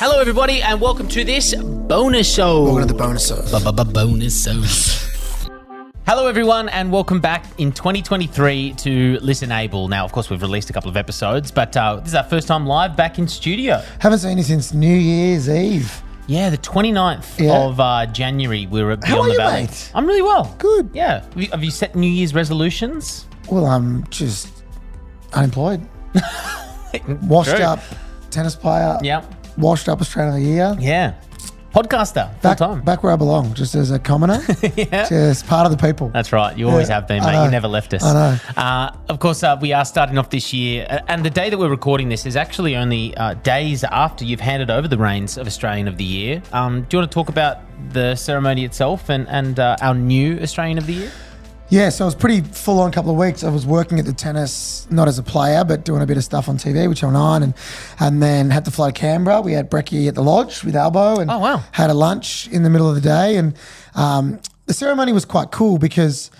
Hello, everybody, and welcome to this bonus show. Welcome to the bonus show. bonus show. Hello, everyone, and welcome back in 2023 to Listen Able. Now, of course, we've released a couple of episodes, but uh, this is our first time live back in studio. Haven't seen you since New Year's Eve. Yeah, the 29th Yeah. of uh, January, we were at How Beyond are the you, mate? I'm really well. Good. Yeah. Have you, have you set New Year's resolutions? Well, I'm just unemployed. Washed True. up tennis player. Yeah. Washed up Australian of the Year. Yeah. Podcaster, full Back, time. back where I belong, just as a commoner. yeah. Just part of the people. That's right. You always Yeah, have been, mate. You never left us. I know. Uh, of course, uh, we are starting off this year, uh, and the day that we're recording this is actually only uh, days after you've handed over the reins of Australian of the Year. Um, do you want to talk about the ceremony itself and, and uh, our new Australian of the Year? Yeah, so it was pretty full on couple of weeks. I was working at the tennis, not as a player, but doing a bit of stuff on TV, which I'm on, and and then had to fly to Canberra. We had Brecky at the lodge with Albo, and Oh, wow. had a lunch in the middle of the day. And um, the ceremony was quite cool because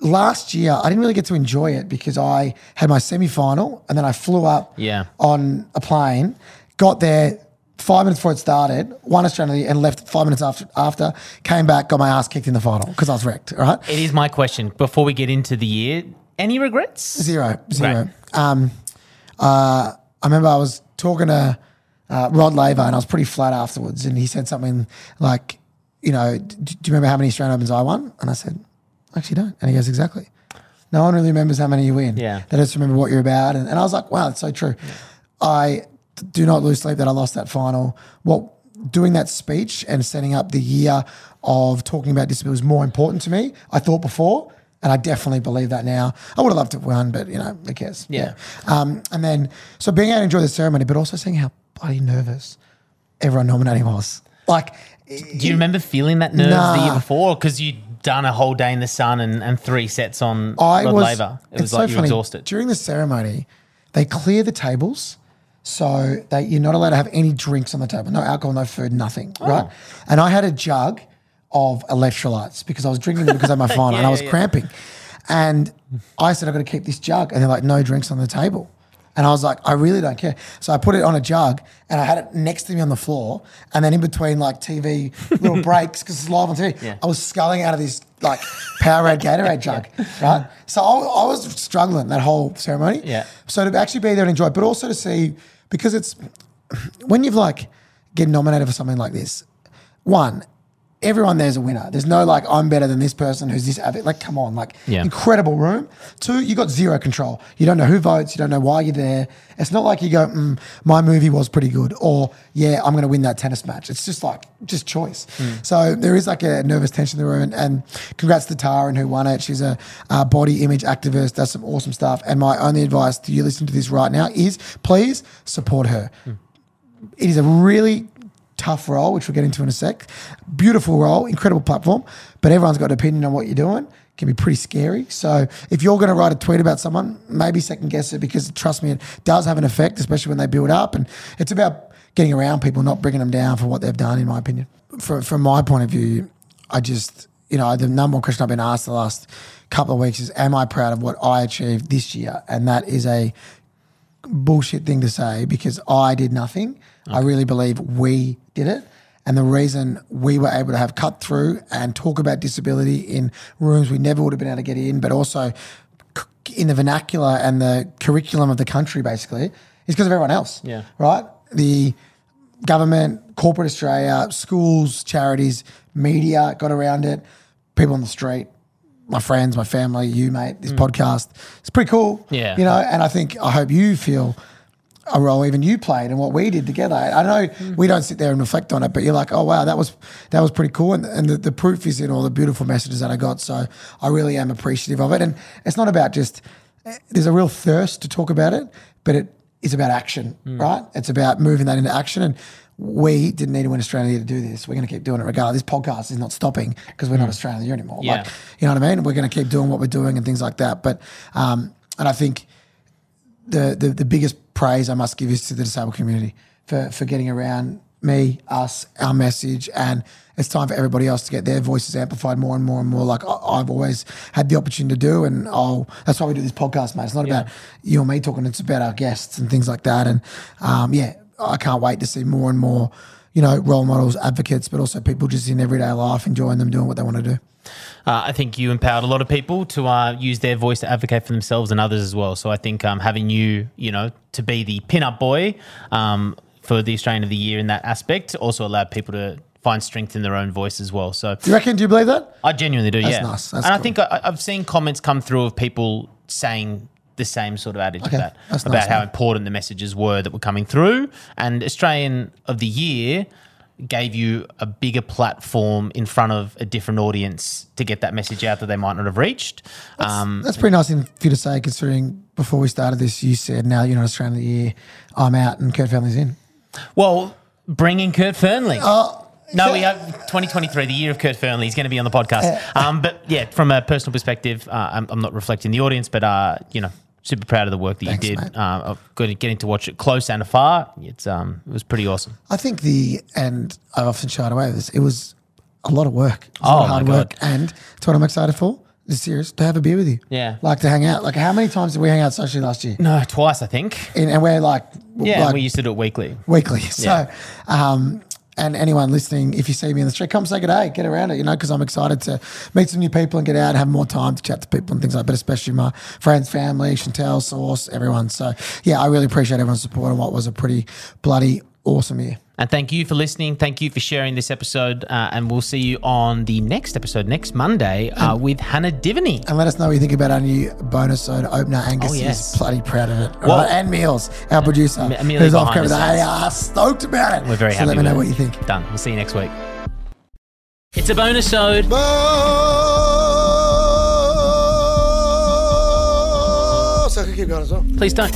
last year I didn't really get to enjoy it because I had my semi final, and then I flew up Yeah. on a plane, got there. Five minutes before it started, won Australia and left five minutes after. After came back, got my ass kicked in the final because I was wrecked. All right, It is my question before we get into the year. Any regrets? Zero, zero. Great. Um, uh, I remember I was talking to uh, Rod Laver and I was pretty flat afterwards, and he said something like, "You know, d- do you remember how many Australian Opens I won?" And I said, "I "Actually, don't." And he goes, "Exactly. No one really remembers how many you win. Yeah. they just remember what you're about." And, and I was like, "Wow, that's so true." I do not lose sleep that I lost that final. What doing that speech and setting up the year of talking about disability was more important to me. I thought before, and I definitely believe that now. I would have loved to have won, but you know, who cares? Yeah. Um, and then so being able to enjoy the ceremony, but also seeing how bloody nervous everyone nominating was. Like, Do you remember feeling that nerves the year before? Because you'd done a whole day in the sun and, and three sets on I was. Laver. It was like so you were exhausted. During the ceremony, they clear the tables. So they, you're not allowed to have any drinks on the table, no alcohol, no food, nothing, Oh. right? And I had a jug of electrolytes because I was drinking them because of my final and I was yeah, yeah. cramping. And I said, I've got to keep this jug. And they're like, no drinks on the table. And I was like, I really don't care. So I put it on a jug and I had it next to me on the floor. And then in between like TV little breaks, because it's live on TV, Yeah. I was sculling out of this like Powerade Gatorade jug, right? So I, I was struggling that whole ceremony. Yeah. So to actually be there and enjoy it, but also to see, because it's, when you've like get nominated for something like this, one, everyone there's a winner. There's no like I'm better than this person who's this avid. Like, come on, like Yeah. incredible room. Two, you got zero control. You don't know who votes. You don't know why you're there. It's not like you go, mm, my movie was pretty good, or yeah, I'm going to win that tennis match. It's just like just choice. So there is like a nervous tension in the room. And, and congrats to Taryn who won it. She's a, uh body image activist. Does some awesome stuff. And my only advice to you listening to this right now is please support her it is a really tough role, which we'll get into in a sec. Beautiful role, incredible platform, but everyone's got an opinion on what you're doing. Can be pretty scary. So if you're going to write a tweet about someone, maybe second guess it because trust me, it does have an effect, especially when they build up. And it's about getting around people, not bringing them down for what they've done. In my opinion, from from my point of view, I just you know the number one question I've been asked the last couple of weeks is, "Am I proud of what I achieved this year?" And that is a bullshit thing to say because I did nothing. I really believe we did it. And the reason we were able to have cut through and talk about disability in rooms we never would have been able to get in, but also in the vernacular and the curriculum of the country, basically, is because of everyone else. Yeah. Right? The government, corporate Australia, schools, charities, media got around it, people on the street, my friends, my family, you, mate, this mm. podcast. It's pretty cool. Yeah. You know, and I think, I hope you feel a role even you played and what we did together. I know mm. we don't sit there and reflect on it, but you're like, oh wow, that was that was pretty cool. And, and the, the proof is in all the beautiful messages that I got. So I really am appreciative of it. And it's not about just there's a real thirst to talk about it, but it is about action, mm. right? It's about moving that into action. And we didn't need to win Australia to do this. We're going to keep doing it regardless. This podcast is not stopping because we're not Australian of Year anymore. Yeah. Like, you know what I mean? We're going to keep doing what we're doing and things like that. But um, and I think the, the the biggest praise I must give is to the disabled community for for getting around me, us, our message, and it's time for everybody else to get their voices amplified more and more and more. Like I've always had the opportunity to do, and I'll. That's why we do this podcast, mate. It's not about you or me talking; it's about our guests and things like that. And um, yeah, I can't wait to see more and more, you know, role models, advocates, but also people just in everyday life enjoying them doing what they want to do. Uh, I think you empowered a lot of people to uh, use their voice to advocate for themselves and others as well. So I think um, having you, you know, to be the pin-up boy um, for the Australian of the Year in that aspect also allowed people to find strength in their own voice as well. So Do you reckon? Do you believe that? I genuinely do. That's yeah, nice. That's and I think I, I've seen comments come through of people saying the same sort of adage Okay. about, That's about nice, how man. important the messages were that were coming through. And Australian of the Year gave you a bigger platform in front of a different audience to get that message out that they might not have reached. Um, That's pretty nice thing for you to say, considering before we started this, you said now you're not Australian of the year. I'm out and Kurt Fearnley's in. well, bringing Kurt Fearnley. Oh, No, we have 2023, the year of Kurt Fearnley. He's going to be on the podcast. Um, but yeah, from a personal perspective, uh, I'm, I'm not reflecting the audience, but uh, you know, super proud of the work that Thanks, you did. Uh, good- getting to watch it close and afar. It's um, it was pretty awesome. I think the and I often shied away with this. It was a lot of work. It was a lot Oh, of hard my God. work, and it's what I'm excited for. This serious to have a beer with you. Yeah. like to hang out. Like how many times did we hang out socially last year? No, twice I think. And, and we're like, Yeah, like we used to do it weekly. weekly. So, Yeah. um, and anyone listening, if you see me in the street, come say good day, get around it, you know, because I'm excited to meet some new people and get out and have more time to chat to people and things like that, but especially my friends, family, Chantelle, Source, everyone. So, yeah, I really appreciate everyone's support on what was a pretty bloody awesome year. And thank you for listening. Thank you for sharing this episode. Uh, and we'll see you on the next episode next Monday uh, with Hannah Diviney. And let us know what you think about our new bonus soda opener. Angus Oh, yes. is bloody proud of it. Well- right? And Meals, our producer, Amelia who's off camera. They are stoked about it. We're very so happy. let me know what you think. Done. We'll see you next week. It's a bonus ode. So I could keep going as well. Please don't.